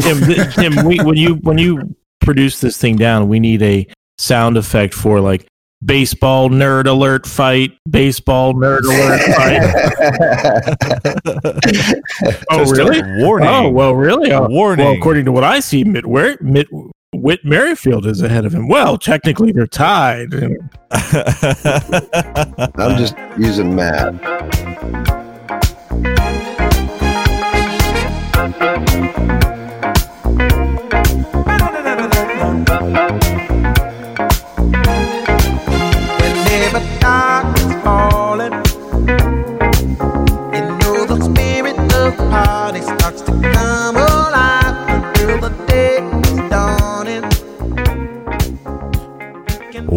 Tim, Tim we, when you when you produce this thing down, we need a sound effect for like baseball nerd alert fight, baseball nerd alert fight. oh, Just a really? warning. Oh, well, really? Oh, Warning. Well, according to what I see, Mitt, Wer- Mitt Whit Merrifield is ahead of him. Well, technically, they're tied. I'm just using math.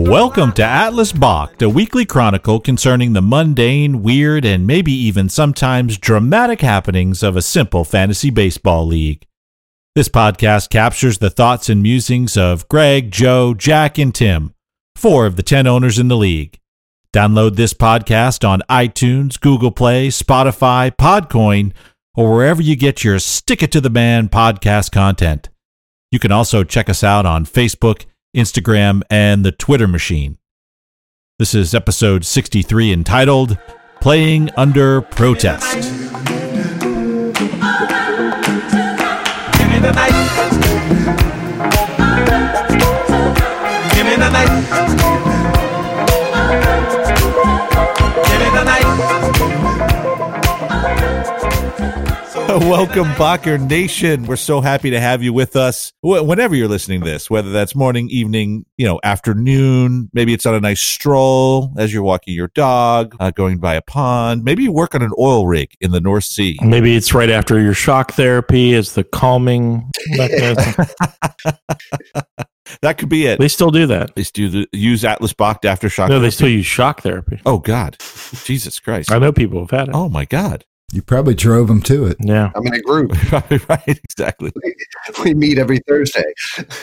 Welcome to Atlas Bach, a weekly chronicle concerning the mundane, weird, and maybe even sometimes dramatic happenings of a simple fantasy baseball league. This podcast captures the thoughts and musings of Greg, Joe, Jack, and Tim, four of the 10 owners in the league. Download this podcast on iTunes, Google Play, Spotify, Podcoin, or wherever you get your Stick It to the Man podcast content. You can also check us out on Facebook, Instagram, and the Twitter machine. This is episode 63 entitled Playing Under Protest. Welcome, Bacher Nation. We're so happy to have you with us whenever you're listening to this, whether that's morning, evening, you know, afternoon. Maybe it's on a nice stroll as you're walking your dog, uh, going by a pond. Maybe you work on an oil rig in the North Sea. Maybe it's right after your shock therapy as the calming mechanism. That could be it. they still do that. They still do- use Atlas Bach aftershock. No, they still use shock therapy. Oh God, Jesus Christ! I know people have had it. Oh my God! You probably drove him to it. Yeah. I'm in a group. right, right, exactly. We meet every Thursday.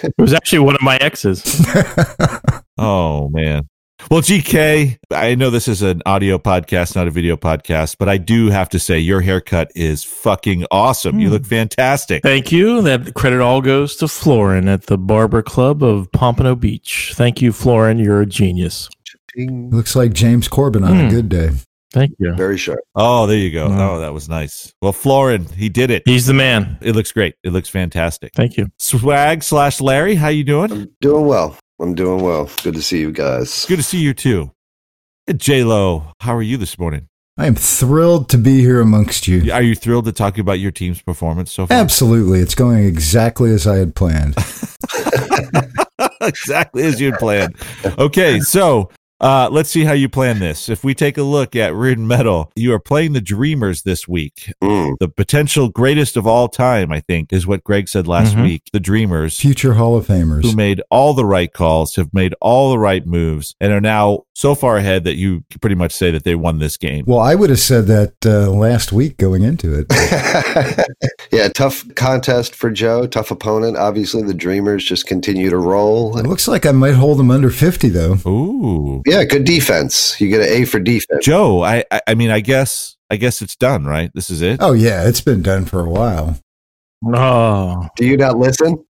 It was actually one of my exes. Oh man. Well, GK, I know this is an audio podcast, not a video podcast, but I do have to say your haircut is fucking awesome. You Hmm. look fantastic. Thank you. That credit all goes to Florin at the Barber Club of Pompano Beach. Thank you, Florin. You're a genius. Looks like James Corden on Hmm. a good day. Thank you. Very sharp. Oh, there you go. Wow. Oh, that was nice. Well, Florin, he did it. He's the man. It looks great. It looks fantastic. Thank you. Swag slash Larry, how you doing? I'm doing well. I'm doing well. Good to see you guys. Good to see you too. Uh, J Lo, how are you this morning? I am thrilled to be here amongst you. Are you thrilled to talk about your team's performance so far? Absolutely. It's going exactly as I had planned. exactly as you had planned. Okay, so uh, let's see how you plan this. If we take a look at Reardon Metal, you are playing the Dreamers this week. Mm. The potential greatest of all time, I think, is what Greg said last Mhm. week. The Dreamers, Future Hall of Famers. who made all the right calls, have made all the right moves, and are now so far ahead that you pretty much say that they won this game. Well, I would have said that uh, last week going into it. yeah, tough contest for Joe. Tough opponent. Obviously, the Dreamers just continue to roll. It looks like I might hold them under 50, though. Ooh, Yeah, good defense. You get an A for defense. Joe, I, I, I mean, I guess, I guess it's done, right? This is it. Oh, yeah. It's been done for a while. Oh, Do you not listen?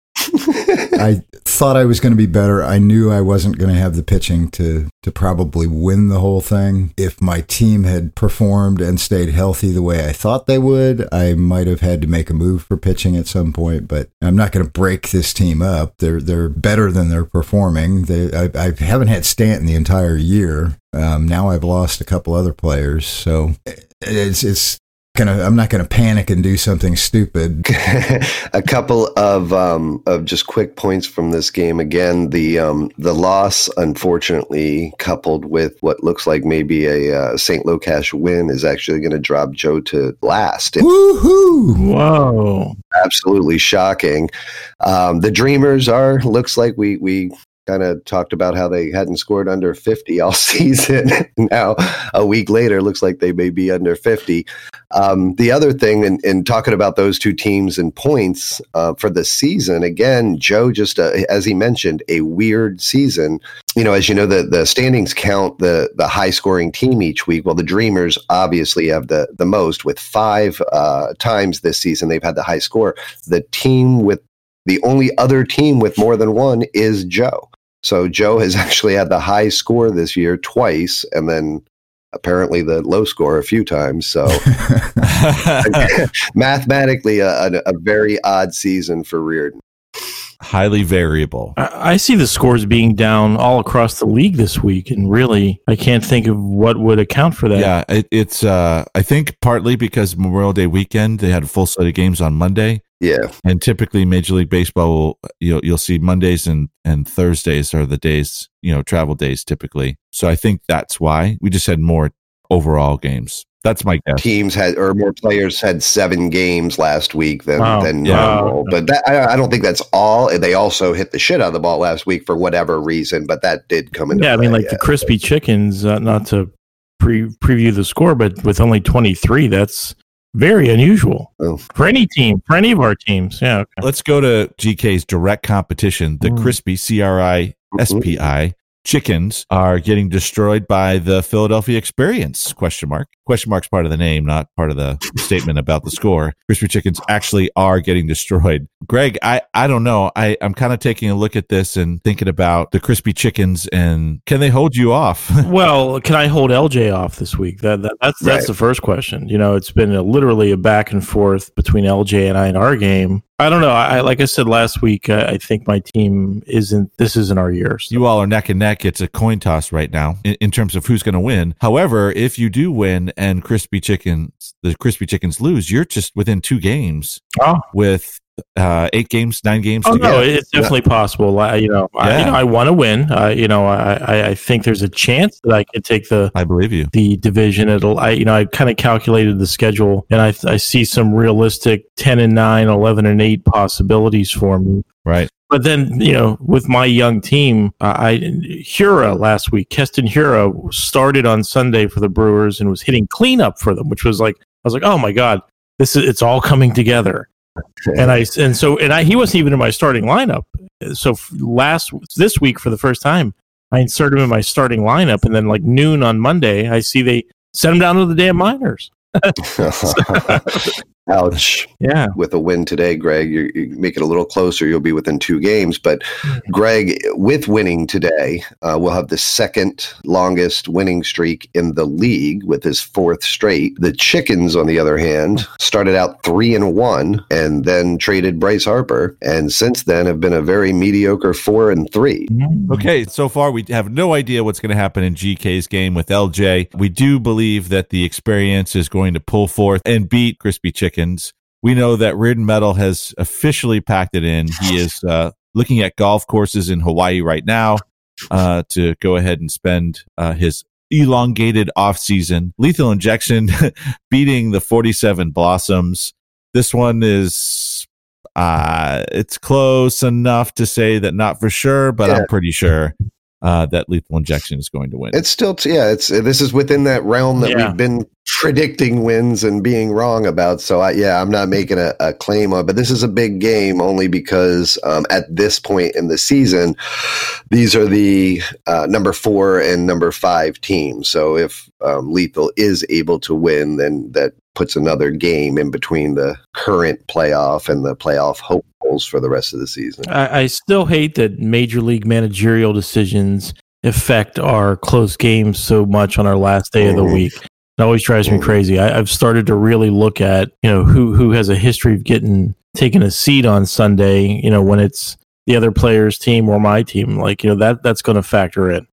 I thought I was going to be better. I knew I wasn't going to have the pitching to to probably win the whole thing. If my team had performed and stayed healthy the way I thought they would, I might have had to make a move for pitching at some point. But I'm not going to break this team up. They're they're better than they're performing. They I, I haven't had Stanton the entire year. Um, now I've lost a couple other players, so it's it's gonna. I'm not going to panic and do something stupid. a couple of um, of just quick points from this game. Again, the um, the loss, unfortunately, coupled with what looks like maybe a uh, St. Locash win, is actually going to drop Joe to last. Woohoo! whoa. absolutely shocking. Um, the Dreamers are looks like we we kind of talked about how they hadn't scored under 50 all season. now, a week later, looks like they may be under 50. Um, the other thing, in, in, talking about those two teams and points uh, for the season, again, Joe just, uh, as he mentioned, a weird season. You know, as you know, the, the standings count the the high scoring team each week. Well, the Dreamers obviously have the the most with five uh, times this season they've had the high score. The team with the only other team with more than one is Joe. So Joe has actually had the high score this year twice, and then apparently the low score a few times. So mathematically, a, a, a, very odd season for Reardon. Highly variable. I, I, see the scores being down all across the league this week, and really, I can't think of what would account for that. Yeah, it, it's. Uh, I think partly because Memorial Day weekend they had a full set of games on Monday. Yeah, and typically Major League Baseball will you'll you'll see Mondays and and Thursdays are the days you know travel days typically. So I think that's why we just had more overall games. That's my guess. Teams had or more players had seven games last week than wow. than yeah. normal. But that, I, I, don't think that's all. They also hit the shit out of the ball last week for whatever reason. But that did come into yeah. I mean, like yeah. the crispy chickens. Uh, not to pre- preview the score, but with only twenty three, that's very unusual oh. for any team, for any of our teams. Yeah. Okay. Let's go to GK's direct competition, the mm. Crispy C R I S P I chickens are getting destroyed by the Philadelphia experience question mark. Question mark's part of the name not part of the statement about the score. Crispy chickens actually are getting destroyed. Greg i i don't know. I i'm kind of taking a look at this and thinking about the crispy chickens and can they hold you off? Well can i hold lj off this week? That, that that's that's right. the first question. You know it's been a, literally a back and forth between lj and i in our game I don't know. I like I said last week. I, I think my team isn't. This isn't our year. So. You all are neck and neck. It's a coin toss right now in, in terms of who's going to win. However, if you do win and crispy chickens, the crispy chickens lose, you're just within two games oh. with uh, eight games, nine games. Oh no, it's definitely yeah. possible. I, you know, yeah. I, you know, I want to win. Uh, you know, I, I think there's a chance that I could take the. I believe you. The division. It'll. I, you know, I kind of calculated the schedule, and I, I see some realistic ten and nine, 11 and eight possibilities for me. Right. But then, you know, with my young team, uh, I Hiura last week, Keston Hiura started on Sunday for the Brewers and was hitting cleanup for them, which was like, I was like, oh my god, this is it's all coming together and I and so and I he wasn't even in my starting lineup. So last this week for the first time, I inserted him in my starting lineup, and then like noon on Monday, I see they sent him down to the damn minors. Ouch. Yeah. With a win today, Greg, you, you make it a little closer. You'll be within two games. But, mm-hmm. Greg, with winning today, uh, we'll have the second longest winning streak in the league with his fourth straight. The Chickens, on the other hand, started out three and one and then traded Bryce Harper. And since then have been a very mediocre four and three. Mm-hmm. Okay. So far, we have no idea what's going to happen in GK's game with LJ. We do believe that the experience is going to pull forth and beat Crispy Chicken Chickens. We know that Reardon Metal has officially packed it in. He is uh, looking at golf courses in Hawaii right now uh, to go ahead and spend uh, his elongated off season. Lethal Injection beating the 47 Blossoms. This one is uh it's close enough to say that not for sure, but yeah. I'm pretty sure uh, that lethal injection is going to win. It's still, yeah, it's this is within that realm that yeah. we've been predicting wins and being wrong about. So, I, yeah, I'm not making a, a, claim on, but this is a big game only because um, at this point in the season, these are the uh, number four and number five teams. So, if um, Lethal is able to win, then that puts another game in between the current playoff and the playoff hope for the rest of the season. I, I still hate that major league managerial decisions affect our close games so much on our last day mm-hmm. of the mm-hmm. week. It always drives me mm-hmm. crazy. I, have started to really look at you know who who has a history of getting taking a seat on Sunday. You know when it's the other player's team or my team. Like you know that that's going to factor in.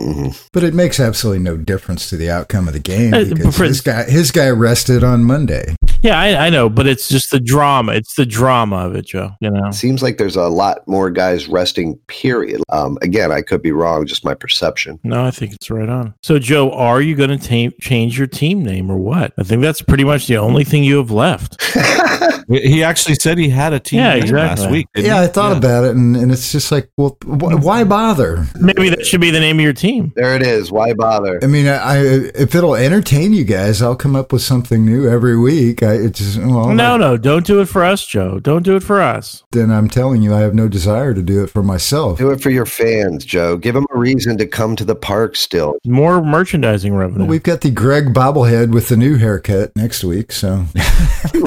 Mm-hmm. But it makes absolutely no difference to the outcome of the game uh, because his guy his guy rested on Monday. Yeah, I, I know, but it's just the drama. It's the drama of it, Joe. You know, Seems like there's a lot more guys resting. Period. Um, again, I could be wrong. Just my perception. no, I think it's right on. So, Joe, are you going to ta- change your team name or what? I think that's pretty much the only thing you have left. He actually said he had a team Yeah, name exactly. last week. Yeah, he? I thought about it, and, and it's just like, well, wh- why bother? Maybe that should be the name of your team. There it is. Why bother? I mean, I, I if it'll entertain you guys, I'll come up with something new every week. I it's just, well, No, no, don't do it for us, Joe. Don't do it for us. then I'm telling you, I have no desire to do it for myself. Do it for your fans, Joe. Give them a reason to come to the park still. More merchandising revenue. Well, we've got the Greg bobblehead with the new haircut next week, so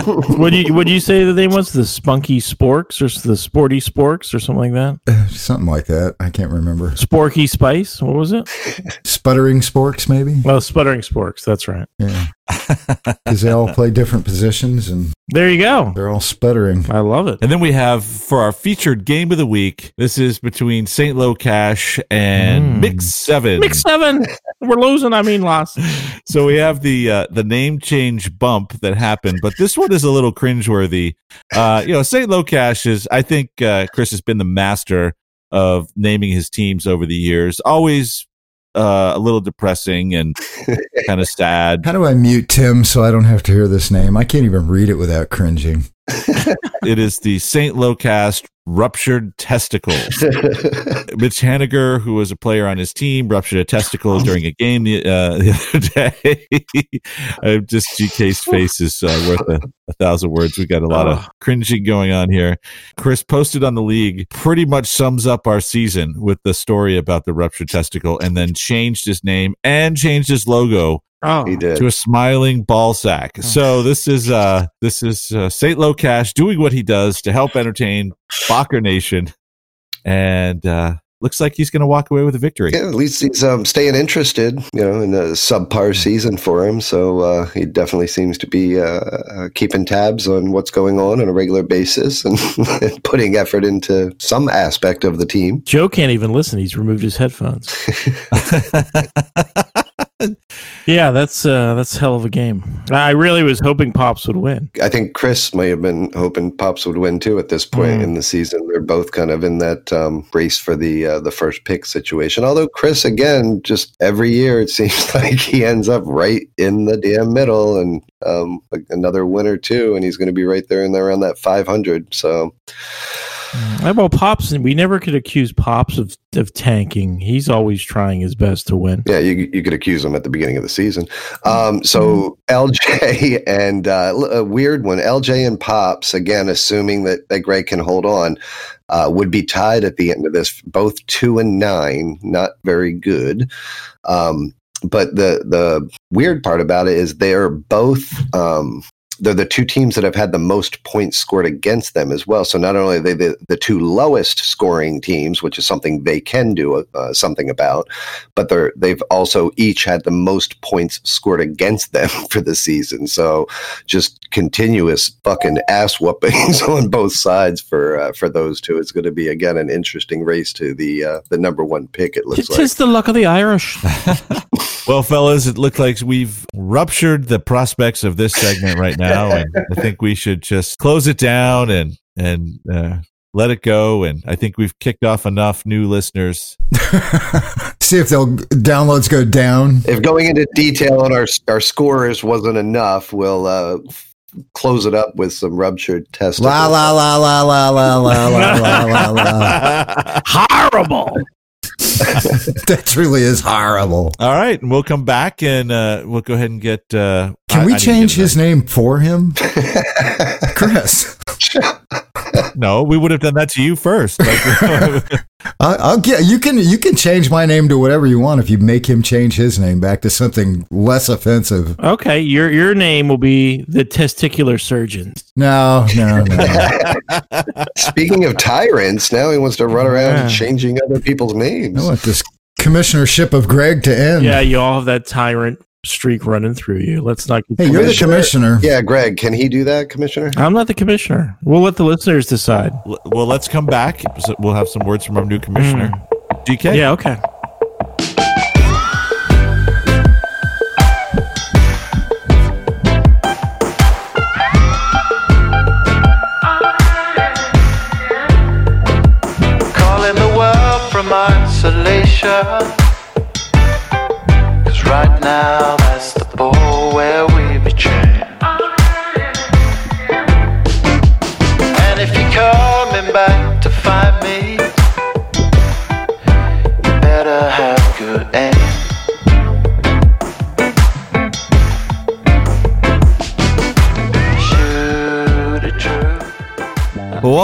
What do you what do you say the name was? The Spunky Sporks or the Sporty Sporks or something like that? Uh, something like that. I can't remember. Sporky Spice? What was it? Sputtering sporks, maybe. Well, Sputtering Sporks. That's right. Yeah, because they all play different positions and There you go. they're all sputtering. I love it. And then we have for our featured game of the week. This is between St. Lo Cash and Mm. Mix Seven. Mix seven. We're losing. I mean, lost. so we have the uh, the name change bump that happened, but this one is a little cringeworthy. Uh, you know, St. Lo Cash is. I think uh, Chris has been the master of naming his teams over the years. Always uh, a little depressing and kind of sad. How do I mute Tim so I don't have to hear this name? I can't even read it without cringing. It is the St. Locast ruptured testicle. Mitch Haniger, who was a player on his team, ruptured a testicle during a game the, uh, the other day. uh, just GK's face is uh, worth a, a thousand words. We got a lot of cringing going on here. Chris posted on the league pretty much sums up our season with the story about the ruptured testicle, and then changed his name and changed his logo Oh, he did. to a smiling ball sack. So this is uh this is uh, Saint Lo Cash doing what he does to help entertain Bacher Nation, and uh, looks like he's going to walk away with a victory. Yeah, at least he's um, staying interested, you know, in a subpar season for him. So uh, he definitely seems to be uh, uh, keeping tabs on what's going on on a regular basis and putting effort into some aspect of the team. Joe can't even listen. He's removed his headphones. Yeah, that's uh, that's hell of a game. I really was hoping Pops would win. I think Chris may have been hoping Pops would win too at this point Mm. in the season. They're both kind of in that um, race for the uh, the first pick situation. Although Chris, again, just every year it seems like he ends up right in the damn middle and um, another win or two, and he's going to be right there and there around that 500. So Well, Pops, we never could accuse Pops of, of tanking. He's always trying his best to win. yeah, you you could accuse him at the beginning of the season. Um, so LJ and uh, a weird one, LJ and Pops again, assuming that that Greg can hold on. uh, would be tied at the end of this, both two and nine, not very good. Um, but the the weird part about it is they're both um, they're the two teams that have had the most points scored against them as well. So not only are they the, the two lowest scoring teams, which is something they can do uh, something about, but they're they've also each had the most points scored against them for the season. So just continuous fucking ass whoopings on both sides for uh, for those two. It's going to be again an interesting race to the uh, the number one pick. It looks It's like. just the luck of the Irish. Well, fellas, it looks like we've ruptured the prospects of this segment right now, and I think we should just close it down and and uh, let it go. And I think we've kicked off enough new listeners. See if they'll downloads go down. if going into detail on our our scores wasn't enough, we'll uh, close it up with some ruptured testicles. La la la la la la la la la la la. Horrible. That truly is horrible. All right, and we'll come back and uh, we'll go ahead and get. Uh, Can I- we I change his name for him? Chris, No, we would have done that to you first. Like, I, I'll get you can you can change my name to whatever you want if you make him change his name back to something less offensive. Okay, your your name will be the testicular surgeons. No, no, no. Speaking of tyrants, now he wants to run around Yeah. changing other people's names. I want this commissionership of Greg to end. Yeah, you all have that tyrant streak running through you. Let's not. Hey, you're the commissioner. Yeah, Greg, can he do that, commissioner? I'm not the commissioner. We'll let the listeners decide. L- Well, let's come back. We'll have some words from our new commissioner, hmm. DK. Yeah, okay. Calling the world from isolation the ball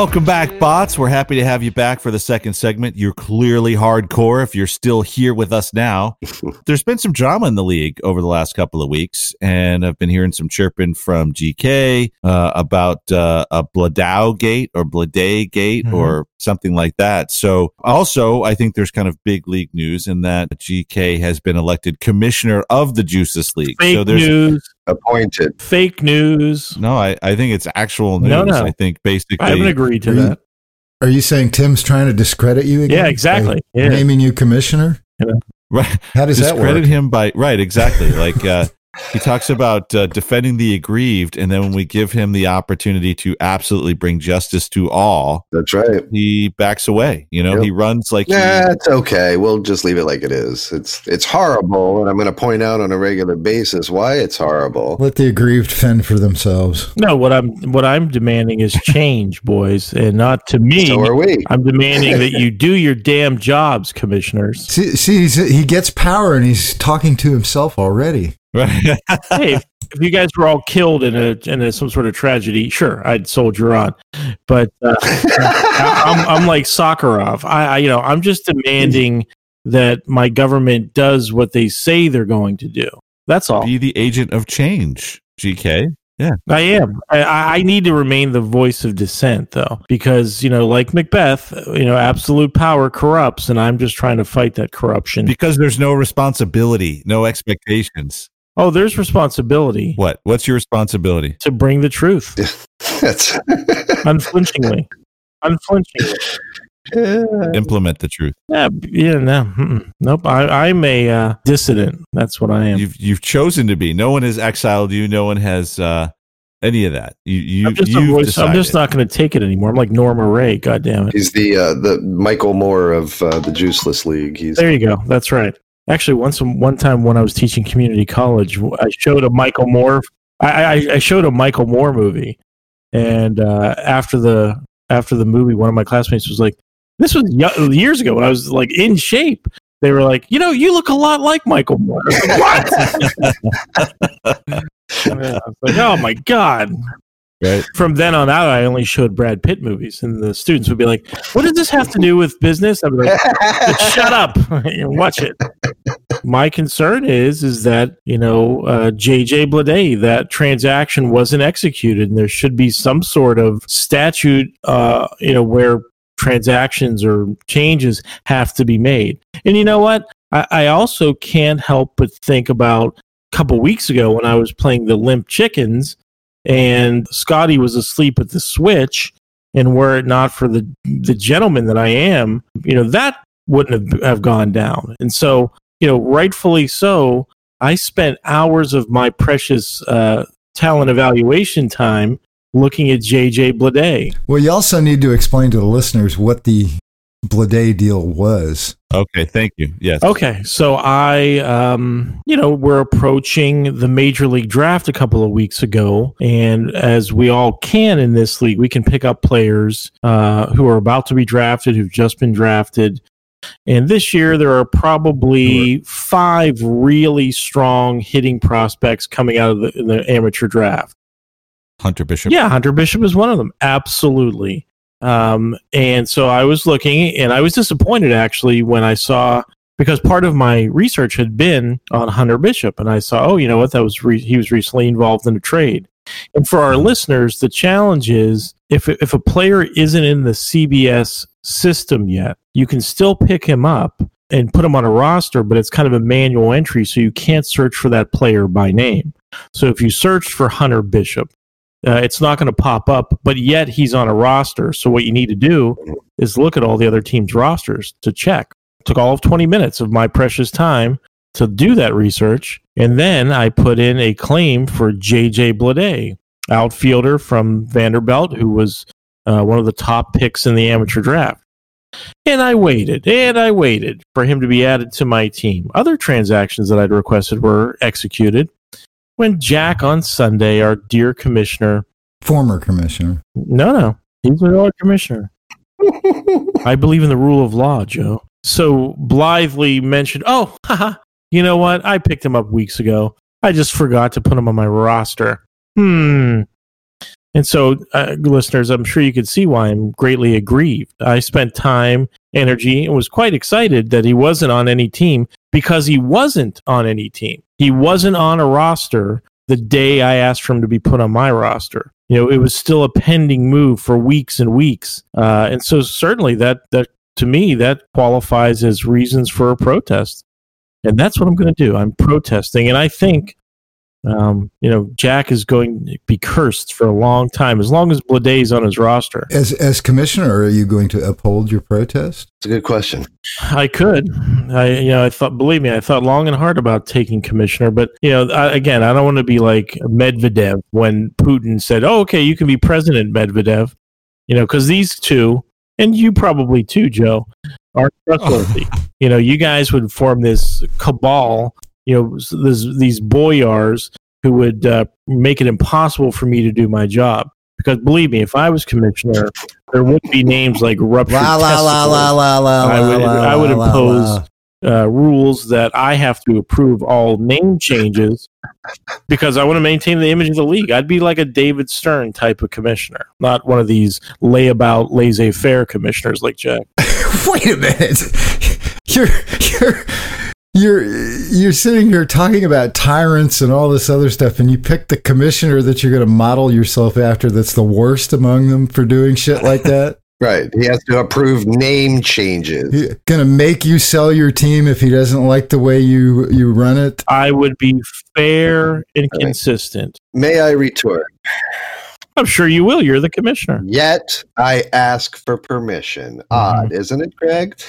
welcome back, bots. We're happy to have you back for the second segment. You're clearly hardcore if you're still here with us now. There's been some drama in the league over the last couple of weeks, and I've been hearing some chirping from GK uh, about uh, a Bladow gate or Bladay gate Mhm. or something like that. So, also, I think there's kind of big league news in that GK has been elected commissioner of the Juices League. Fake so there's news. Appointed. Fake news. no, I, I think it's actual news. No, no. I think basically I haven't agreed to Are you- that. Are you saying Tim's trying to discredit you again? Yeah, exactly. by Yeah. Naming you commissioner? right. How does that discredit work? him by right exactly like uh he talks about uh, defending the aggrieved and then when we give him the opportunity to absolutely bring justice to all That's right. he backs away you know Yep. he runs like he- Yeah, it's okay. We'll just leave it like it is. It's it's horrible, and I'm going to point out on a regular basis why it's horrible. Let the aggrieved fend for themselves. No, what I'm what I'm demanding is change, boys, and not to me. So are we. I'm demanding that you do your damn jobs, commissioners. See, see he's, he gets power and he's talking to himself already. Right hey, if, if you guys were all killed in a in a, some sort of tragedy, sure, I'd soldier on. But uh, I, I'm I'm like Sakharov. I, I you know I'm just demanding that my government does what they say they're going to do. That's all. be the agent of change gk Yeah, I am. I, I I need to remain the voice of dissent, though, because you know, like Macbeth, you know, absolute power corrupts, and I'm just trying to fight that corruption. because there's no responsibility no expectations oh, there's responsibility what what's your responsibility to bring the truth That's unflinchingly, unflinchingly. implement the truth Yeah, yeah, no, mm-mm. nope. I, I'm a uh, dissident. That's what I am. you've you've chosen to be no one has exiled you no one has uh any of that you you I'm just, you've voice, I'm just not going to take it anymore. I'm like Norma Rae. God damn it. he's the uh, the Michael Moore of uh, the Juiceless League. He's There you go. That's right. Actually, once one time when I was teaching community college, I showed a Michael Moore. I, I, I showed a Michael Moore movie, and uh, after the after the movie, one of my classmates was like, "This was years ago when I was like in shape." They were like, "You know, you look a lot like Michael Moore." Like, what? Yeah, I was like, "Oh my god!" Right. From then on out, I only showed Brad Pitt movies, and the students would be like, "What does this have to do with business?" I'd be like, shut up. And watch it. My concern is is that you know uh, jj Bleday that transaction wasn't executed and there should be some sort of statute uh, you know where transactions or changes have to be made. And you know what? I, I also can't help but think about a couple weeks ago when i was playing the limp chickens and scotty was asleep at the switch and were it not for the the gentleman that i am you know that wouldn't have, have gone down. And so, you know, rightfully so, I spent hours of my precious uh, talent evaluation time looking at JJ Bleday. Well, you also need to explain to the listeners what the Bleday deal was. okay thank you yes Okay, so I, um, you know, we're approaching the major league draft a couple of weeks ago, and as we all can in this league, we can pick up players uh, who are about to be drafted, who've just been drafted. And this year, there are probably five really strong hitting prospects coming out of the, the amateur draft. hunter bishop Yeah, Hunter Bishop is one of them. Absolutely. Um, and so I was looking, and I was disappointed actually when I saw because part of my research had been on Hunter Bishop, and I saw, oh, you know what, that was re- he was recently involved in a trade. And for our listeners, the challenge is if if a player isn't in the CBS system yet, you can still pick him up and put him on a roster, but it's kind of a manual entry, so you can't search for that player by name. So if you searched for Hunter Bishop, uh, it's not going to pop up, but yet he's on a roster. So what you need to do is look at all the other teams' rosters to check. took all of 20 minutes of my precious time to do that research. And then I put in a claim for JJ Bleday, outfielder from Vanderbilt, who was uh, one of the top picks in the amateur draft. And I waited and I waited for him to be added to my team. Other transactions that I'd requested were executed when Jack on Sunday, our dear commissioner, Former commissioner. no, no, he's our commissioner. I believe in the rule of law, Joe. So blithely mentioned, oh, haha, you know what? I picked him up weeks ago. I just forgot to put him on my roster. Hmm. And so, uh, listeners, I'm sure you can see why I'm greatly aggrieved. I spent time, energy, and was quite excited that he wasn't on any team because he wasn't on any team. He wasn't on a roster the day I asked for him to be put on my roster. You know, it was still a pending move for weeks and weeks. Uh, and so, certainly, that, that to me, that qualifies as reasons for a protest. And that's what I'm going to do. I'm protesting. And I think um, you know, Jack is going to be cursed for a long time as long as Bleday is on his roster. As as commissioner, are you going to uphold your protest? It's a good question. I could, I you know, I thought, believe me, I thought long and hard about taking commissioner, but you know, I, again, I don't want to be like Medvedev when Putin said, "Oh, okay, you can be president, Medvedev," you know, because these two, and you probably too, Joe, are trustworthy. You know, you guys would form this cabal you know, this, these boyars who would uh, make it impossible for me to do my job. Because believe me, if I was commissioner, there wouldn't be names like ruptured La la la testicles. la la la. I would, la, I would la, impose uh, rules that I have to approve all name changes because I want to maintain the image of the league. I'd be like a David Stern type of commissioner, not one of these layabout, laissez faire commissioners like Jack. Wait a minute. You're you're you're you're sitting here talking about tyrants and all this other stuff, and you pick the commissioner that you're going to model yourself after. That's the worst among them for doing shit like that. Right. He has to approve name changes. He going to make you sell your team if he doesn't like the way you you run it. I would be fair and consistent. May I retort? I'm sure you will. You're the commissioner. Yet I ask for permission. Odd, isn't it, Greg?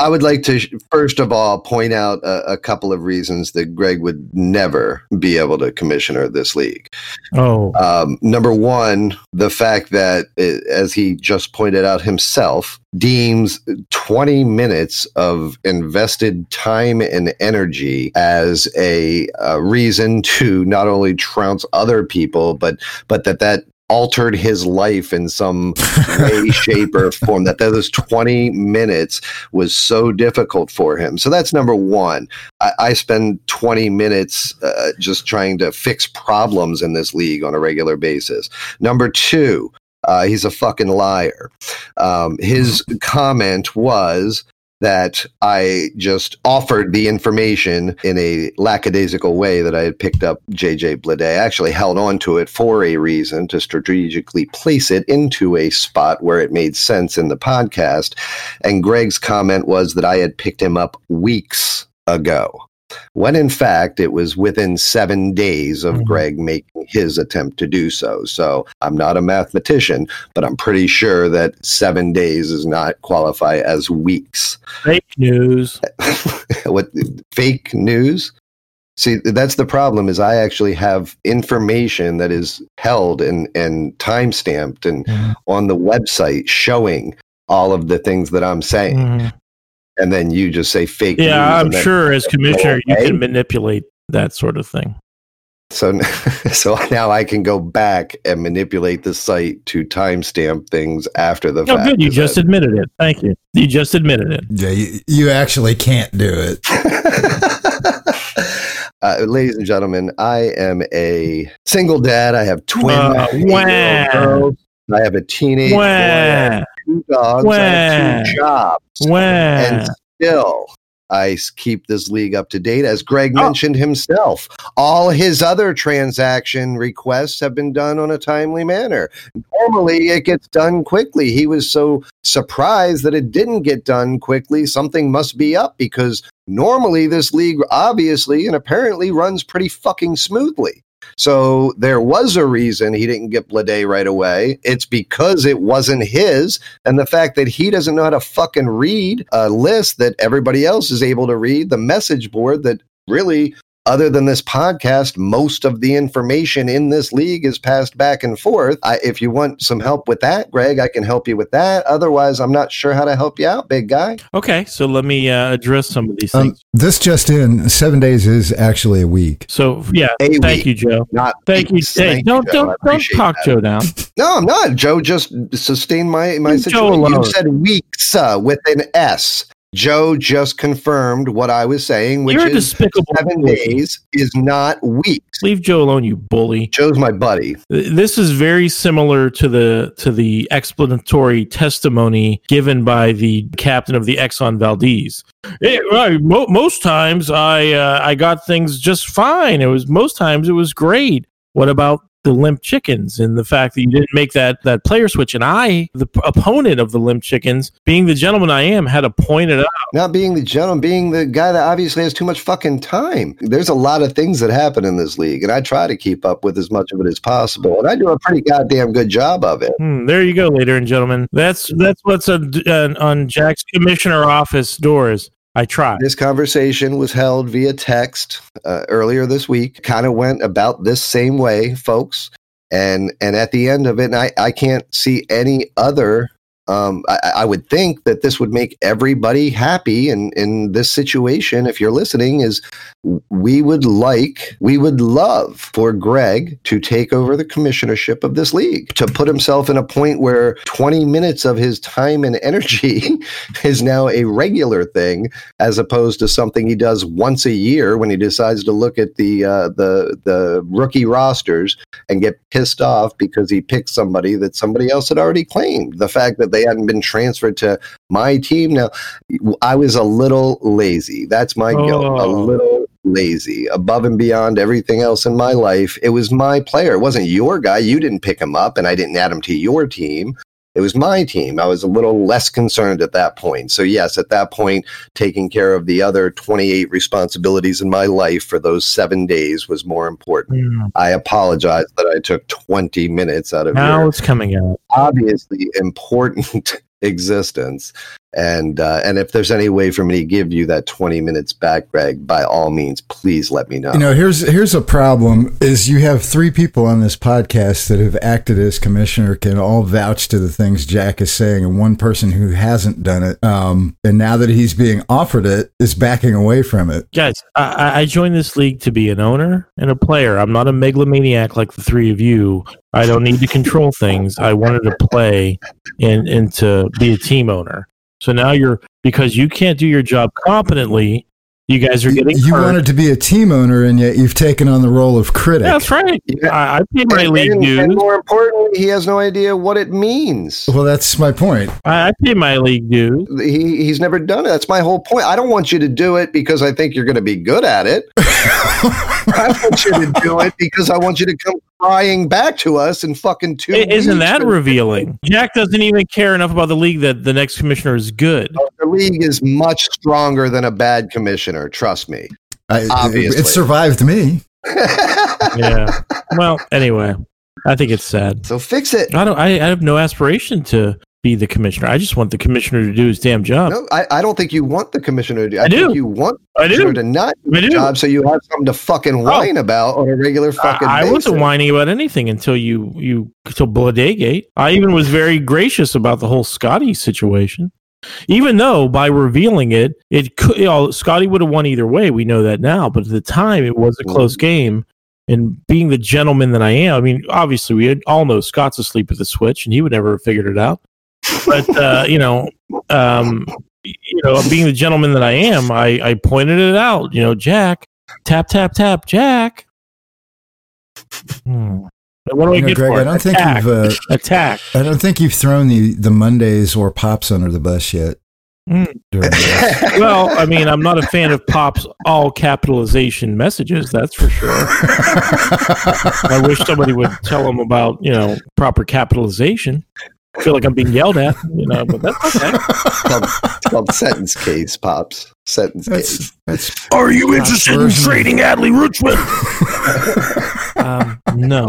I would like to, first of all, point out a, a couple of reasons that Greg would never be able to commissioner this league. Oh, Um, number one, the fact that, uh, as he just pointed out himself, deems 20 minutes of invested time and energy as a, uh reason to not only trounce other people, but but that that altered his life in some way, shape, or form. That those 20 minutes was so difficult for him. So that's number one. I, I spend 20 minutes uh, just trying to fix problems in this league on a regular basis. Number two, uh, he's a fucking liar. Um, his comment was that I just offered the information in a lackadaisical way that I had picked up JJ Bleday. I actually held on to it for a reason to strategically place it into a spot where it made sense in the podcast. And Greg's comment was that I had picked him up weeks ago. When in fact, it was within seven days of Mhm. Greg making his attempt to do so. So I'm not a mathematician, but I'm pretty sure that seven days does not qualify as weeks. fake news. what fake news? See, that's the problem. Is I actually have information that is held and and time stamped and Mhm. on the website showing all of the things that I'm saying, Mhm. and then you just say fake. news Yeah, I'm sure as commissioner you can manipulate that sort of thing. So, so now I can go back and manipulate the site to timestamp things after the Oh, fact. good. You Is just admitted it. Thank you. You just admitted it. Yeah, you, you actually can't do it. uh, ladies and gentlemen, I am a single dad. I have twin Uh, eight-year-old girls. I have a teenage boy. I have two dogs. I have two jobs. wah. And still, I keep this league up to date. As Greg Oh. mentioned himself, all his other transaction requests have been done on a timely manner. Normally, it gets done quickly. He was so surprised that it didn't get done quickly. Something must be up because normally this league obviously and apparently runs pretty fucking smoothly. So there was a reason he didn't get Bleday right away. It's because it wasn't his, and the fact that he doesn't know how to fucking read a list that everybody else is able to read, the message board that really other than this podcast, most of the information in this league is passed back and forth. I, if you want some help with that, Greg, I can help you with that. Otherwise, I'm not sure how to help you out, big guy. Okay, so let me uh, address some of these Um, things. this just in: seven days is actually a week. so yeah, A thank week. you, Joe. Not Thank you. Hey, Thank you, don't Joe. Don't don't talk that. Joe down. No, I'm not. Joe just sustained my my Leave situation. You said weeks uh, with an S. Joe just confirmed what I was saying, which You're is despicable. seven bully. days is not weeks. Leave Joe alone, you bully. Joe's my buddy. This is very similar to the to the explanatory testimony given by the captain of the Exxon Valdez. Eh, right, mo- most times I uh, I got things just fine. It was most times it was great. What about the limp chickens and the fact that you didn't make that that player switch? And I, the p- opponent of the limp chickens, being the gentleman I am, had to point it out. Not being the gentleman, being the guy that obviously has too much fucking time. There's a lot of things that happen in this league, and I try to keep up with as much of it as possible, and I do a pretty goddamn good job of it. Hmm, there you go, ladies and gentlemen. That's that's what's on, on, on Jack's commissioner office doors. I try. This conversation was held via text uh, earlier this week. Kind of went about this same way, folks. And and at the end of it, I, I can't see any other. Um, I, I would think that this would make everybody happy in, in this situation. If you're listening, is we would like, we would love for Greg to take over the commissionership of this league, to put himself in a point where 20 minutes of his time and energy is now a regular thing as opposed to something he does once a year when he decides to look at the uh, the the rookie rosters and get pissed off because he picked somebody that somebody else had already claimed. The fact that they hadn't been transferred to my team. Now, I was a little lazy. That's my guilt. A Oh. little lazy above and beyond everything else in my life. It was my player. It wasn't your guy. You didn't pick him up and I didn't add him to your team. It was my team. I was a little less concerned at that point. So, yes, at that point, taking care of the other 28 responsibilities in my life for those seven days was more important. Hmm, I apologize that I took 20 minutes out of Now it's coming out. obviously important existence. And uh, and if there's any way for me to give you that 20 minutes back, Greg, by all means, please let me know. You know, here's here's a problem: is you have three people on this podcast that have acted as commissioner can all vouch to the things Jack is saying, and one person who hasn't done it, um, and now that he's being offered it, is backing away from it. Guys, I, I- I joined this league to be an owner and a player. I'm not a megalomaniac like the three of you. I don't need to control things. I wanted to play and, and to be a team owner. So now you're, because you can't do your job competently, you guys are getting you hurt. wanted to be a team owner, and yet you've taken on the role of critic. That's right. Yeah. I, I pay my and, league and- dues. and more importantly, he has no idea what it means. Well, that's my point. I, I pay my league dues. He, he's never done it. That's my whole point. I don't want you to do it because I think you're going to be good at it. I want you to do it because I want you to come crying back to us in fucking two I- Isn't that revealing? Jack doesn't even care enough about the league that the next commissioner is good. Uh, the league is much stronger than a bad commissioner. Trust me. I, Obviously. it survived me. Yeah. Well, anyway, I think it's sad. so fix it. I don't. I, I have no aspiration to be the commissioner. I just want the commissioner to do his damn job. No, I, I don't think you want the commissioner to do. I, I do. think you want I do. to not do the job so you have something to fucking oh. whine about on a regular fucking I, I wasn't whining about anything until you you until Bloodagate. I even was very gracious about the whole Scotty situation. Even though by revealing it, it could you know, Scotty would have won either way. We know that now, but at the time it was a close mm-hmm. game. And being the gentleman that I am, I mean, obviously we all know Scott's asleep at the switch, and he would never have figured it out. But uh, you know, um, you know, being the gentleman that I am, I, I pointed it out. You know, Jack, tap tap tap, Jack. Hmm. What do I You know, get Greg, for I don't think you've. Uh, Attack. I don't think you've thrown the, the Mondays or Pops under the bus yet. Mm. Well, I mean, I'm not a fan of Pop's all capitalization messages. That's for sure. I wish somebody would tell him about you know proper capitalization. I feel like I'm being yelled at, you know, but that's okay. It's called, it's called sentence case, pops. Sentence case. that's that's Are you interested in trading Adley Rutschman? um, no.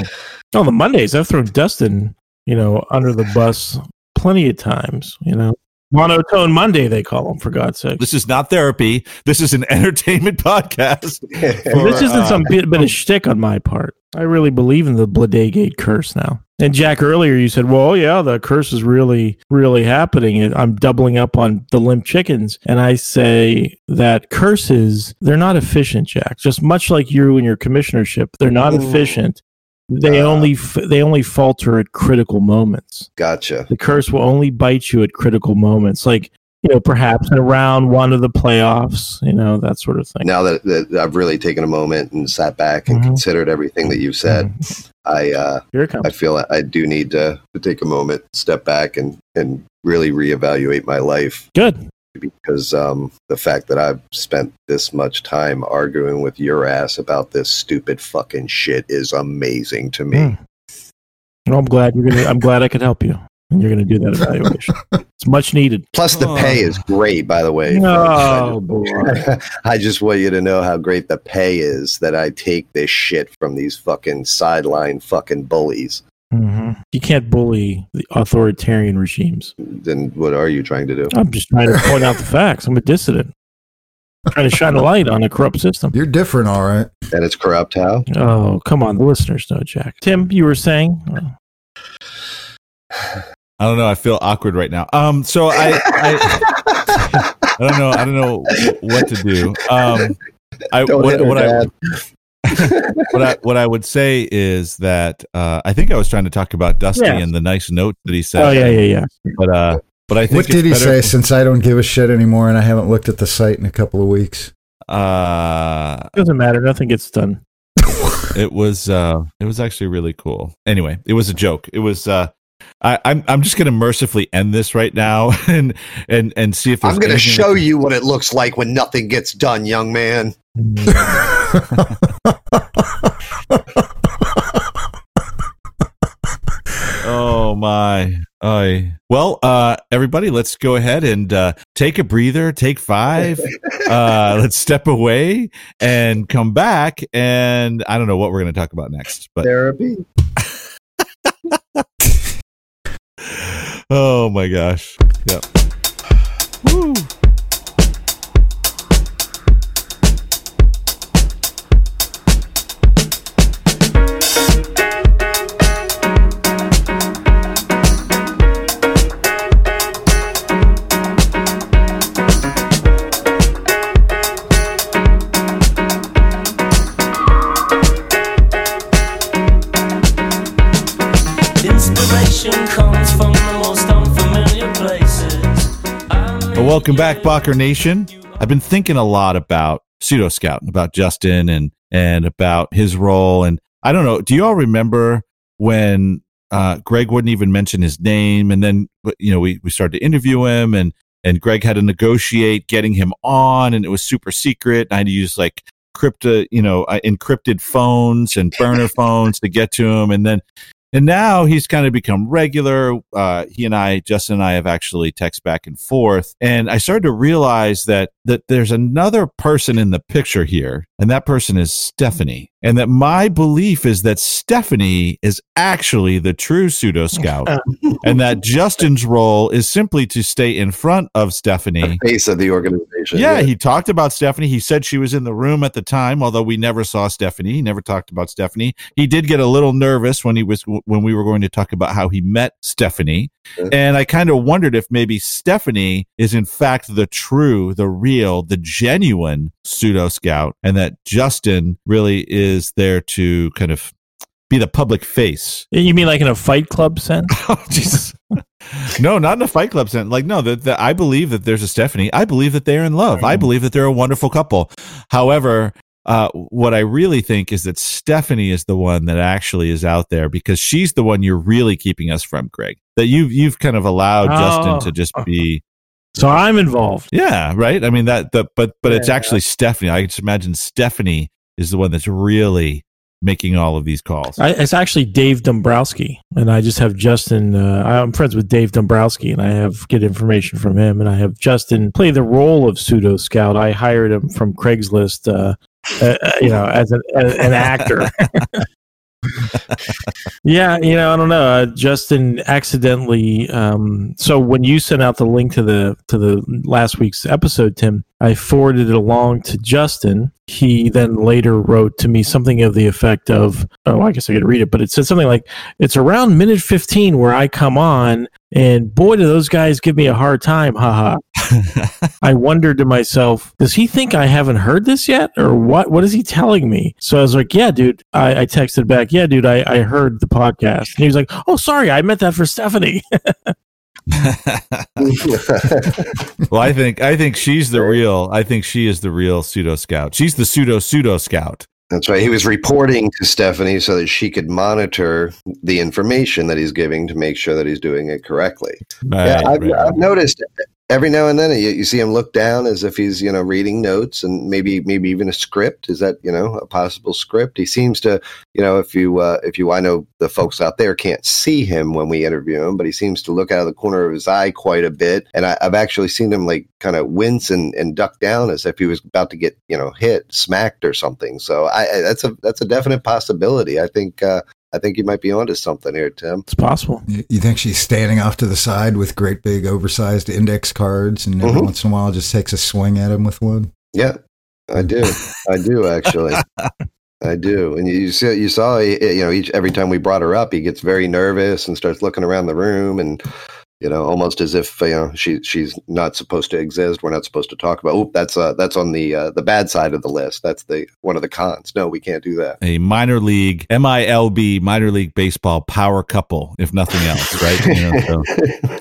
No, the Mondays I've thrown Dustin, you know, under the bus plenty of times. You know, Monotone Monday, they call them, for God's sake. This is not therapy. This is an entertainment podcast. And this isn't uh, some bit, bit of shtick on my part. I really believe in the Bladegate curse now. And Jack, earlier you said, "Well, yeah, the curse is really, really happening." I'm doubling up on the limp chickens, and I say that curses they're not efficient, Jack. Just much like you and your commissionership, they're not Ooh. efficient. They Uh. only f- they only falter at critical moments. Gotcha. The curse will only bite you at critical moments, like you know, perhaps in round one of the playoffs, you know, that sort of thing. Now that, that I've really taken a moment and sat back and Mhm. considered everything that you've said, Mhm. I uh, Here it comes. I feel I do need to, to take a moment, step back, and and really reevaluate my life Good. because um, the fact that I've spent this much time arguing with your ass about this stupid fucking shit is amazing to me. Mm. Well, I'm glad you're gonna. I'm glad I could help you, and you're gonna do that evaluation. it's much needed. Plus, the Oh. pay is great, by the way. Oh boy. I just want you to know how great the pay is that I take this shit from these fucking sideline fucking bullies. hmm You can't bully the authoritarian regimes. Then what are you trying to do? I'm just trying to point out the facts. I'm a dissident. trying to shine a light on a corrupt system. You're different, all right. And it's corrupt how? Oh, come on. The listeners know, Jack. Tim, you were saying? I don't know. I feel awkward right now. Um, so I, I, I don't know. I don't know what to do. Um, I Don't what, what I what I what I would say is that uh, I think I was trying to talk about Dusty Yes. and the nice note that he said. Oh, yeah, yeah, yeah. But uh, but I think What did he say? if- Since I don't give a shit anymore and I haven't looked at the site in a couple of weeks. Uh, Doesn't matter. Nothing gets done. it was uh, it was actually really cool. Anyway, it was a joke. It was. Uh, I, I'm I'm just gonna mercifully end this right now and and and see if I'm going to show you what it looks like when nothing gets done, young man. Oh my. I well, uh, everybody, let's go ahead and uh, take a breather. Take five. uh, let's step away and come back. And I don't know what we're going to talk about next, but Therapy. Oh my gosh. Yep. Woo. Welcome back, Bacher Nation. I've been thinking a lot about pseudo scout, about Justin and and about his role. And I don't know. Do you all remember when uh, Greg wouldn't even mention his name, and then you know we we started to interview him, and and Greg had to negotiate getting him on, and it was super secret. And I had to use like crypto, you know, uh, encrypted phones and burner phones to get to him, and then and now he's kind of become regular. Uh, he and I, Justin and I, have actually text back and forth. And I started to realize that that there's another person in the picture here, and that person is Stephanie. And that my belief is that Stephanie is actually the true pseudo scout, and that Justin's role is simply to stay in front of Stephanie. Face of the organization. Yeah, he talked about Stephanie. He said she was in the room at the time, although we never saw Stephanie. He never talked about Stephanie. He did get a little nervous when he was when we were going to talk about how he met Stephanie. Yeah. And I kind of wondered if maybe Stephanie is in fact the true, the real, the genuine pseudo scout, and that Justin really is there to kind of be the public face You mean like in a Fight Club sense? Oh Jesus! no, not in a Fight Club sense. Like no, that that I believe that there's a Stephanie. I believe that they're in love. I believe that they're a wonderful couple. However, uh, what I really think is that Stephanie is the one that actually is out there because she's the one you're really keeping us from, Greg. That you've you've kind of allowed Oh. Justin to just be. So I'm involved. Yeah, right. I mean that the but but it's Yeah. actually Stephanie. I just imagine Stephanie is the one that's really making all of these calls. I, it's actually Dave Dombrowski, and I just have Justin. Uh, I'm friends with Dave Dombrowski, and I have get information from him, and I have Justin play the role of pseudo scout. I hired him from Craigslist, uh, uh, uh, you know, as an, as an actor. Yeah, you know, I don't know. Uh, Justin accidentally. Um, so when you sent out the link to the to the last week's episode, Tim, I forwarded it along to Justin. He then later wrote to me something of the effect of, "Oh, I guess I could read it," but it said something like, "It's around minute fifteen where I come on, and boy, do those guys give me a hard time." Haha. I wondered to myself, does he think I haven't heard this yet, or what? What is he telling me? So I was like, "Yeah, dude." I, I texted back, "Yeah, dude, I, I heard the podcast." And he was like, "Oh, sorry, I meant that for Stephanie." well, I think I think she's the real. I think she is the real pseudo scout. She's the pseudo pseudo scout. That's right. He was reporting to Stephanie so that she could monitor the information that he's giving to make sure that he's doing it correctly. yeah, I've, right. I've noticed every now and then you, you see him look down as if he's you know reading notes and maybe maybe even a script. Is that you know a possible script? He seems to you know if you uh, if you I know the folks out there can't see him when we interview him, but he seems to look out of the corner of his eye quite a bit. And I, I've actually seen him like kind of wince and, and duck down as if he was about to get you know hit, smacked or something. So I that's a that's a definite possibility. I think. Uh, I think you might be onto something here, Tim. it's possible. You you think she's standing off to the side with great big oversized index cards and every Mhm. once in a while just takes a swing at him with one? Yeah, I do. I do actually. I do. And you, you see, you saw, you know, each every time we brought her up, he gets very nervous and starts looking around the room, and you know, almost as if you know she she's not supposed to exist. We're not supposed to talk about. Oh, that's uh that's on the uh, the bad side of the list. That's the one of the cons. No, we can't do that. a minor league MILB minor league baseball power couple, if nothing else, right? You know, so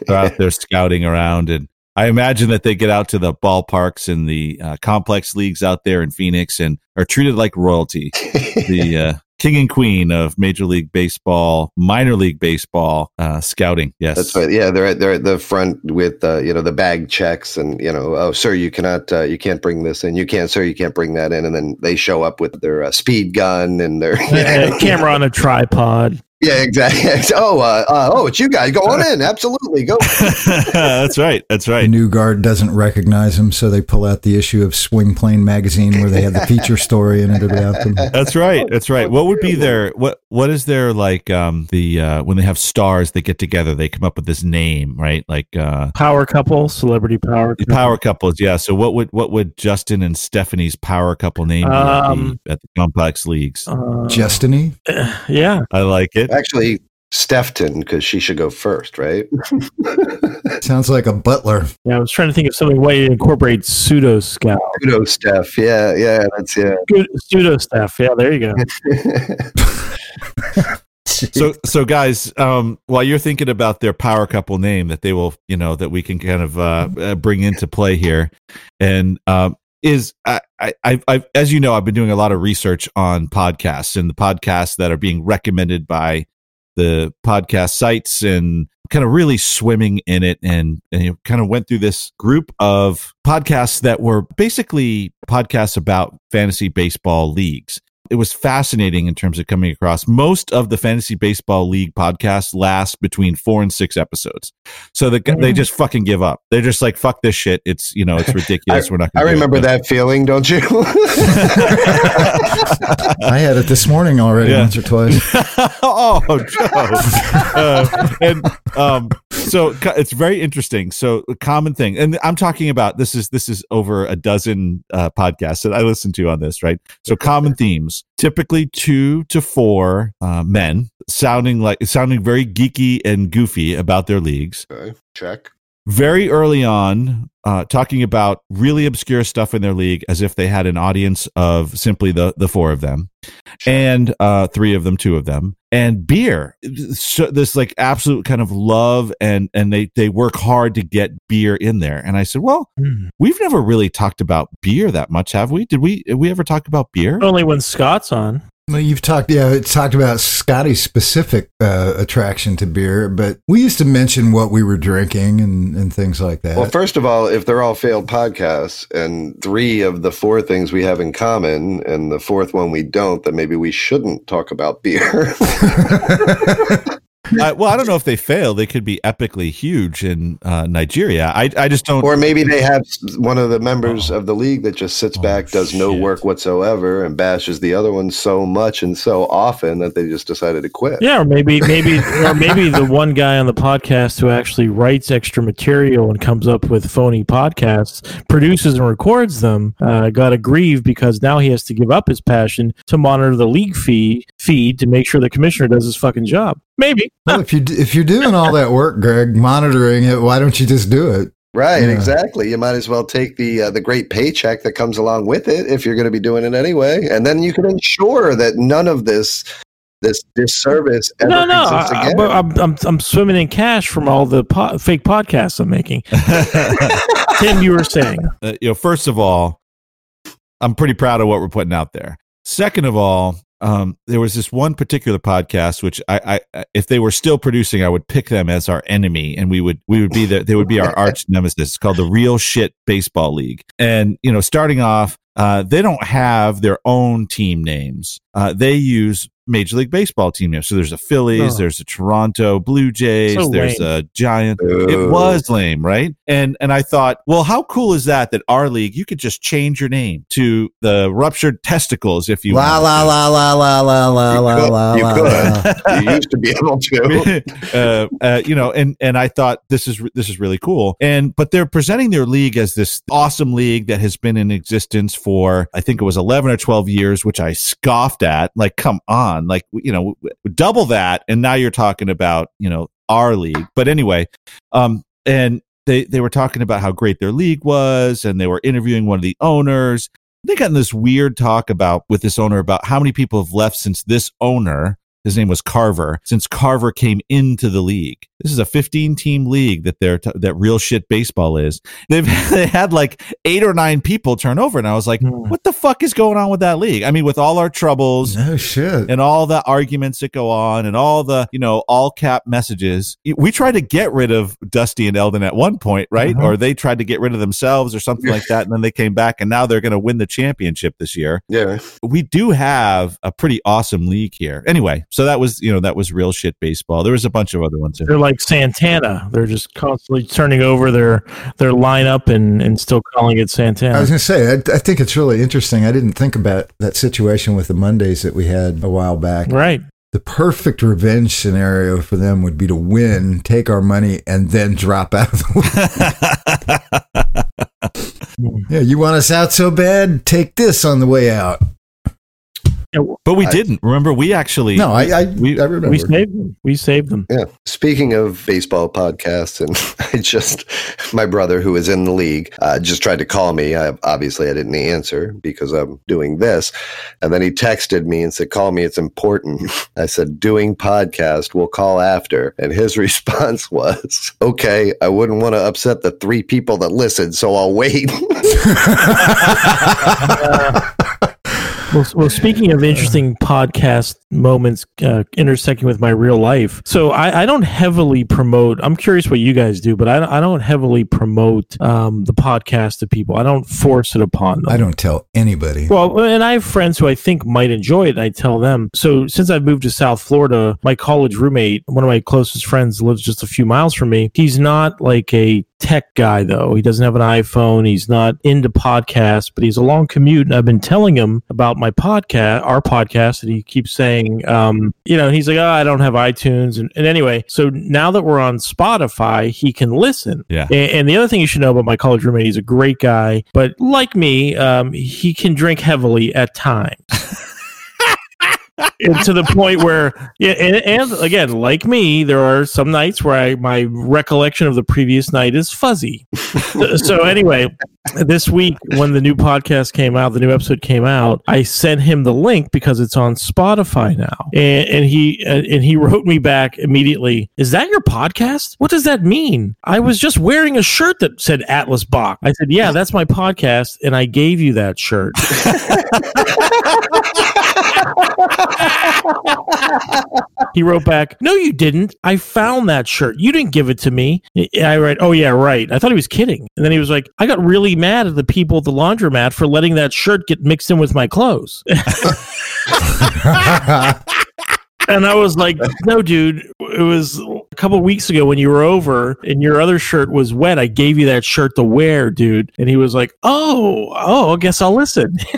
they're out there scouting around, and I imagine that they get out to the ballparks and the uh, complex leagues out there in Phoenix and are treated like royalty, the uh, king and queen of Major League Baseball, minor league baseball uh, scouting. Yes, That's right. Yeah, they're at, they're at the front with uh, you know the bag checks and you know oh sir you cannot uh, you can't bring this in you can't sir you can't bring that in and then they show up with their uh, speed gun and their Uh, camera on a tripod. Yeah exactly oh uh, uh, oh it's you guys go on in absolutely go that's right. That's right. The right. new guard doesn't recognize him, so they pull out the issue of Swing Plane magazine where they have the feature story in it about them. That's right. That's right. What would be their what what is their like um the uh when they have stars they get together they come up with this name, right? Like uh Power couple, celebrity power couple. power couples, yeah. So what would what would Justin and Stephanie's power couple name be at, Um, the, at the complex leagues? Uh, Justiny? yeah. I like it. Actually Stefton because she should go first right Sounds like a butler. Yeah, I was trying to think of something way to incorporate pseudo scout. pseudo Steph yeah yeah that's yeah Good pseudo staff. Yeah, there you go. So so guys, um while you're thinking about their power couple name that they will, you know, that we can kind of uh, uh bring into play here and um is I, I, I've, as you know, I've been doing a lot of research on podcasts and the podcasts that are being recommended by the podcast sites and kind of really swimming in it and, and kind of went through this group of podcasts that were basically podcasts about fantasy baseball leagues. It was fascinating in terms of coming across. Most of the fantasy baseball league podcasts last between four and six episodes. So the, they just fucking give up. They're just like, fuck this shit. It's, you know, it's ridiculous. We're not I gonna do it." remember that feeling don't you I had it this morning already Yeah. once or twice. oh, Joe. Uh, and um, so co- it's very interesting. So a common thing, and I'm talking about this is this is over a dozen uh, podcasts that I listen to on this, right? So common themes, typically two to four uh, men sounding like sounding very geeky and goofy about their leagues. Okay, check very early on uh, talking about really obscure stuff in their league as if they had an audience of simply the the four of them and uh, three of them two of them and beer. So this like absolute kind of love and and they they work hard to get beer in there. And i said well Hmm. we've never really talked about beer that much have we? Did we did we ever talk about beer? Only when Scott's on. Well, you've talked, yeah, talked about Scotty's specific uh, attraction to beer, but we used to mention what we were drinking and, and things like that. Well, first of all, if they're all failed podcasts and three of the four things we have in common and the fourth one we don't, then maybe we shouldn't talk about beer. I, well, I don't know if they fail. They could be epically huge in uh, Nigeria. I, I just don't. Or maybe they have one of the members of the league that just sits Oh, back, does no work whatsoever, and bashes the other one so much and so often that they just decided to quit. Yeah, or maybe maybe or maybe the one guy on the podcast who actually writes extra material and comes up with phony podcasts, produces and records them, uh, got aggrieved because now he has to give up his passion to monitor the league fee feed to make sure the commissioner does his fucking job. Maybe. Well, if you if you're doing all that work, Greg, monitoring it, why don't you just do it? Right, Yeah. exactly. You might as well take the uh, the great paycheck that comes along with it if you're going to be doing it anyway, and then you can ensure that none of this this disservice ever No, no, exists I, again. but I'm, I'm I'm swimming in cash from all the po- fake podcasts I'm making. Tim, you were saying. uh, you know, first of all, I'm pretty proud of what we're putting out there. Second of all, um, there was this one particular podcast which I, I, if they were still producing, I would pick them as our enemy, and we would we would be the they would be our arch nemesis. It's called the Real Shit Baseball League, and you know, starting off, uh, they don't have their own team names. Uh, they use Major League Baseball team names. So there's a Phillies, Oh. there's a Toronto Blue Jays, So there's a Giant. It was lame, right? And and I thought, well, how cool is that? That our league, you could just change your name to the ruptured testicles if you La wanted la la la la la la la la you la. could. la. you used to be able to. uh, uh, you know, and and I thought this is this is really cool. And but they're presenting their league as this awesome league that has been in existence for I think it was eleven or twelve years, which I scoffed at. Like, come on, like you know, double that, and now you're talking about you know our league. But anyway, um, and they they were talking about how great their league was, and they were interviewing one of the owners. They got in this weird talk about with this owner about how many people have left since this owner his name was Carver. Since Carver came into the league, this is a 15 team league that they're t- that real shit baseball is. They've they had like eight or nine people turn over, and I was like, Hmm. what the fuck is going on with that league? I mean, with all our troubles No shit. and all the arguments that go on and all the you know all cap messages we tried to get rid of dusty and eldon at one point right Uh-huh. or they tried to get rid of themselves or something like that and then they came back and now they're going to win the championship this year Yeah. we do have a pretty awesome league here anyway so that was you know that was real shit baseball there was a bunch of other ones They're like Santana. They're just constantly turning over their their lineup and, and still calling it Santana. I was going to say, I, I think it's really interesting. I didn't think about that situation with the Mondays that we had a while back. Right. The perfect revenge scenario for them would be to win, take our money, and then drop out of the league. Yeah, you want us out so bad? Take this on the way out. But we I- didn't remember we actually No, I, I, we- I remember. We saved them. We saved them. Yeah. Speaking of baseball podcasts, and I just, my brother who is in the league, uh, just tried to call me. I, obviously, I didn't answer because I'm doing this. And then he texted me and said, Call me, it's important. I said, Doing podcast, we'll call after. And his response was, Okay, I wouldn't want to upset the three people that listen, so I'll wait. Well, well, speaking of interesting podcast moments uh, intersecting with my real life, so I, I don't heavily promote. I'm curious what you guys do, but I, I don't heavily promote um, the podcast to people. I don't force it upon them. I don't tell anybody. Well, and I have friends who I think might enjoy it, and I tell them. So, since I've moved to South Florida, my college roommate, one of my closest friends, lives just a few miles from me. He's not like a tech guy, though. He doesn't have an iPhone. He's not into podcasts, but he's a long commute. And I've been telling him about my podcast, our podcast, and he keeps saying, um, you know, he's like, oh, I don't have iTunes. And, and anyway, so now that we're on Spotify, he can listen. Yeah. And, and the other thing you should know about my college roommate, he's a great guy, but like me, um, he can drink heavily at times. To the point where, yeah, and, and again, like me, there are some nights where I, my recollection of the previous night is fuzzy. so, so anyway, this week when the new podcast came out, the new episode came out, I sent him the link because it's on Spotify now, and, and he uh, and he wrote me back immediately. Is that your podcast? What does that mean? I was just wearing a shirt that said Atlas Bach. I said, Yeah, that's my podcast, and I gave you that shirt. He wrote back, No, you didn't. I found that shirt. You didn't give it to me. I write, Oh, yeah, right. I thought he was kidding. And then he was like, I got really mad at the people at the laundromat for letting that shirt get mixed in with my clothes. And I was like, no, dude, it was a couple weeks ago when you were over and your other shirt was wet. I gave you that shirt to wear, dude. And he was like, oh, oh, I guess I'll listen.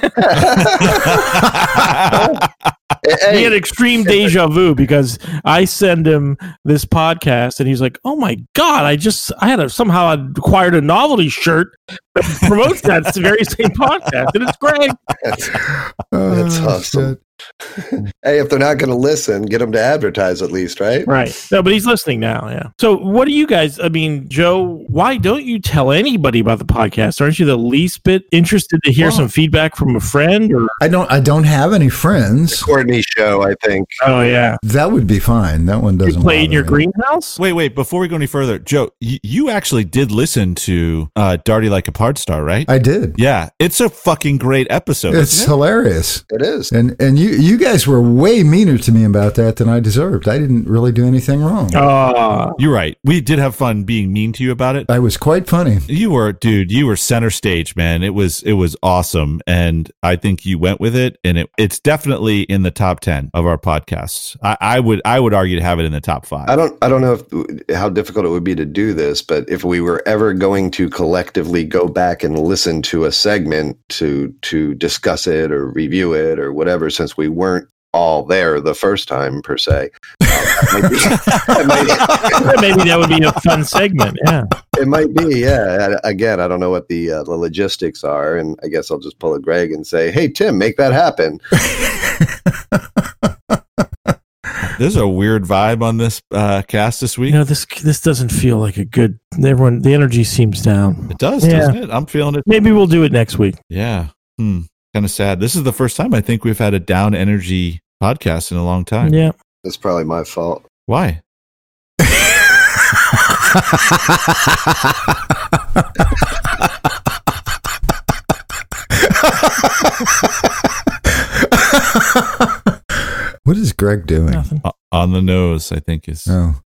he had extreme deja vu because I send him this podcast and he's like, "Oh my god, I just I had a somehow I acquired a novelty shirt that promotes that very same podcast and it's great." Uh, that's Oh, awesome. Shit. hey, if they're not going to listen, get them to advertise at least, right? Right. No, but he's listening now. Yeah. So, what do you guys? I mean, Joe, why don't you tell anybody about the podcast? Aren't you the least bit interested to hear Well- some feedback from a friend? Or I don't. I don't have any friends. Courtney show, I think. oh yeah, That would be fine. That one doesn't. play in your me. greenhouse. Wait, wait, before we go any further, Joe, y- you actually did listen to uh, Darty Like a Part Star, right? I did. yeah, it's a fucking great episode. It's isn't it? hilarious. It is. And and you you guys were way meaner to me about that than I deserved. I didn't really do anything wrong. Oh, You're right. We did have fun being mean to you about it. I was quite funny. You were, dude. You were center stage, man. It was, it was awesome, and I think you went with it, and it, it's definitely in the top ten of our podcasts. I, I would, I would argue to have it in the top five. I don't I don't know if, how difficult it would be to do this, but if we were ever going to collectively go back and listen to a segment to to discuss it or review it or whatever, since we weren't all there the first time per se, that might be- that might- maybe that would be a fun segment. Yeah. it might be. Yeah. Again, I don't know what the uh, the logistics are, and I guess I'll just pull a Greg and say, "Hey, Tim, make that happen." There's a weird vibe on this uh, cast this You week. know this this doesn't feel like a good. Everyone, the energy seems down. It does, Yeah. doesn't it? I'm feeling it. Maybe we'll do it next week. Yeah. Hmm. Kind of sad. This is the first time I think we've had a down energy podcast in a long time. Yeah. That's probably my fault. Why? What is Greg doing? Nothing. O- on the nose, I think is. Oh. I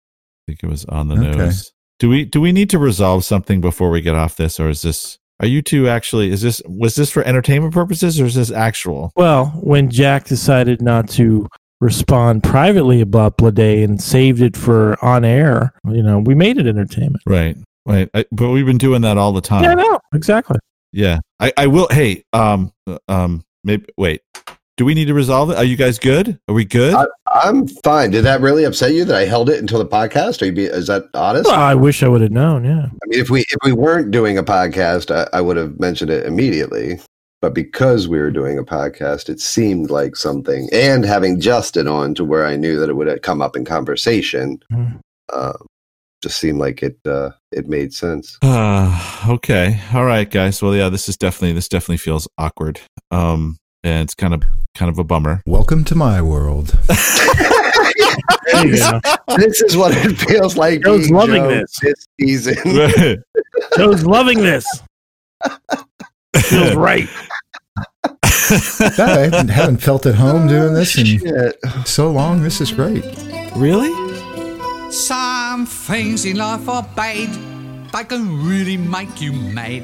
think it was on the Okay. nose. Do we do we need to resolve something before we get off this, or is this? Are you two actually? Is this was this for entertainment purposes, or is this actual? Well, when Jack decided not to respond privately about Bleday and saved it for on air, you know, we made it entertainment. Right. Right. I, but we've been doing that all the time. yeah, no, exactly. Yeah. I, I will. Hey. Um. uh, Um. Maybe. Wait. Do we need to resolve it? Are you guys good? Are we good? I, I'm fine. Did that really upset you that I held it until the podcast? Are you be, is that honest? Well, I wish I would have known. Yeah. I mean, if we if we weren't doing a podcast, I, I would have mentioned it immediately. But because we were doing a podcast, it seemed like something. And having Justin on to where I knew that it would have come up in conversation, Mhm. uh, just seemed like it uh, it made sense. Uh, okay. All right, guys. Well, yeah, this is definitely this definitely feels awkward. Um, and it's kind of kind of a bummer. welcome to my world. There you go. this is what it feels like. Joe's being loving Joe this. this season. Joe's loving this. Feels right. I haven't- haven't felt at home doing this in Shit. so long. This is great. really? Some things in life are bad, they can really make you mad.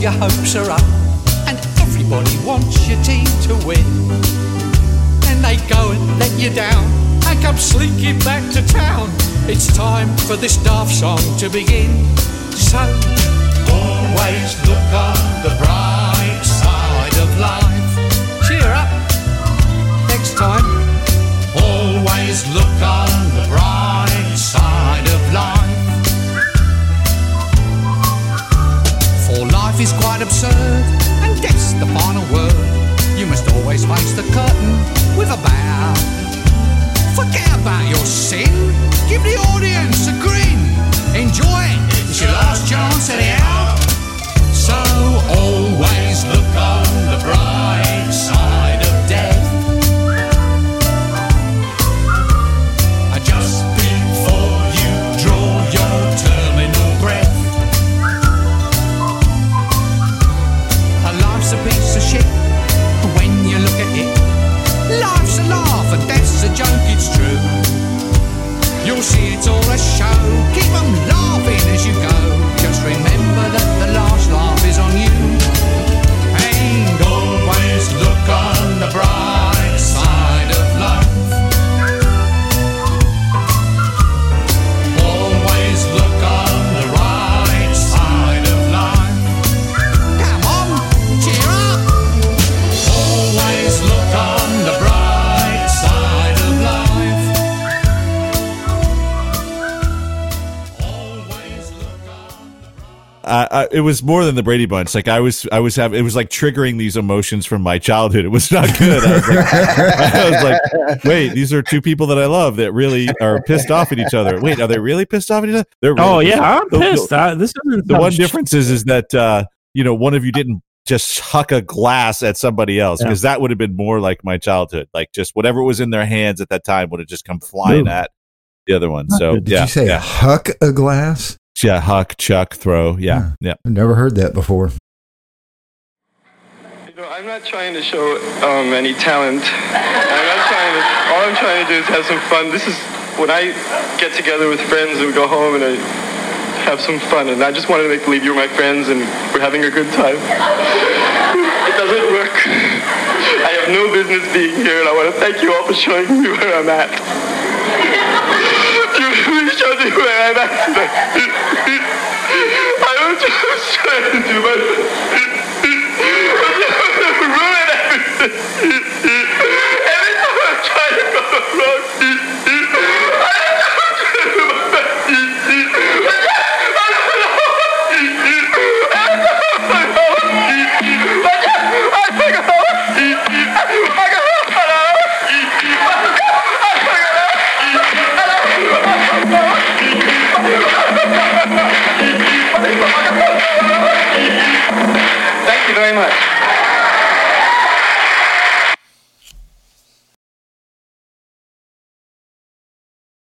your hopes are up, and everybody wants your team to win, and they go and let you down and come slinking back to town. It's time for this daft song to begin. So, always Always look on the bright side of life. Cheer up. Next time. Always look on the bright side of life. Life is quite absurd, and death's the final word. You must always face the curtain with a bow. Forget about your sin. Give the audience a grin. Enjoy it. It's your last chance anyhow. So always look on the bright side I, I, it was more than the Brady Bunch. Like I was, I was having, it was like triggering these emotions from my childhood. It was not good. I was, like, I was like, wait, these are two people that I love that really are pissed off at each other. Wait, are they really pissed off at each other? They're really Oh yeah, off. I'm The- the- pissed. I, this isn't the one sh- difference is is that uh you know one of you didn't just huck a glass at somebody else Yeah. because that would have been more like my childhood like just whatever was in their hands at that time would have just come flying Ooh. at the other one so Did yeah you say yeah huck a glass? Yeah huck chuck throw yeah yeah I've never heard that before. You know, I'm not trying to show um, any talent. I'm not trying to. All I'm trying to do is have some fun. This is when I get together with friends and we go home and I have some fun. And I just wanted to make believe you're my friends and we're having a good time. It doesn't work. I have no business being here, and I want to thank you all for showing me where I'm at. You really showed me where I'm at today. Trying to do my ruin everything. Very much.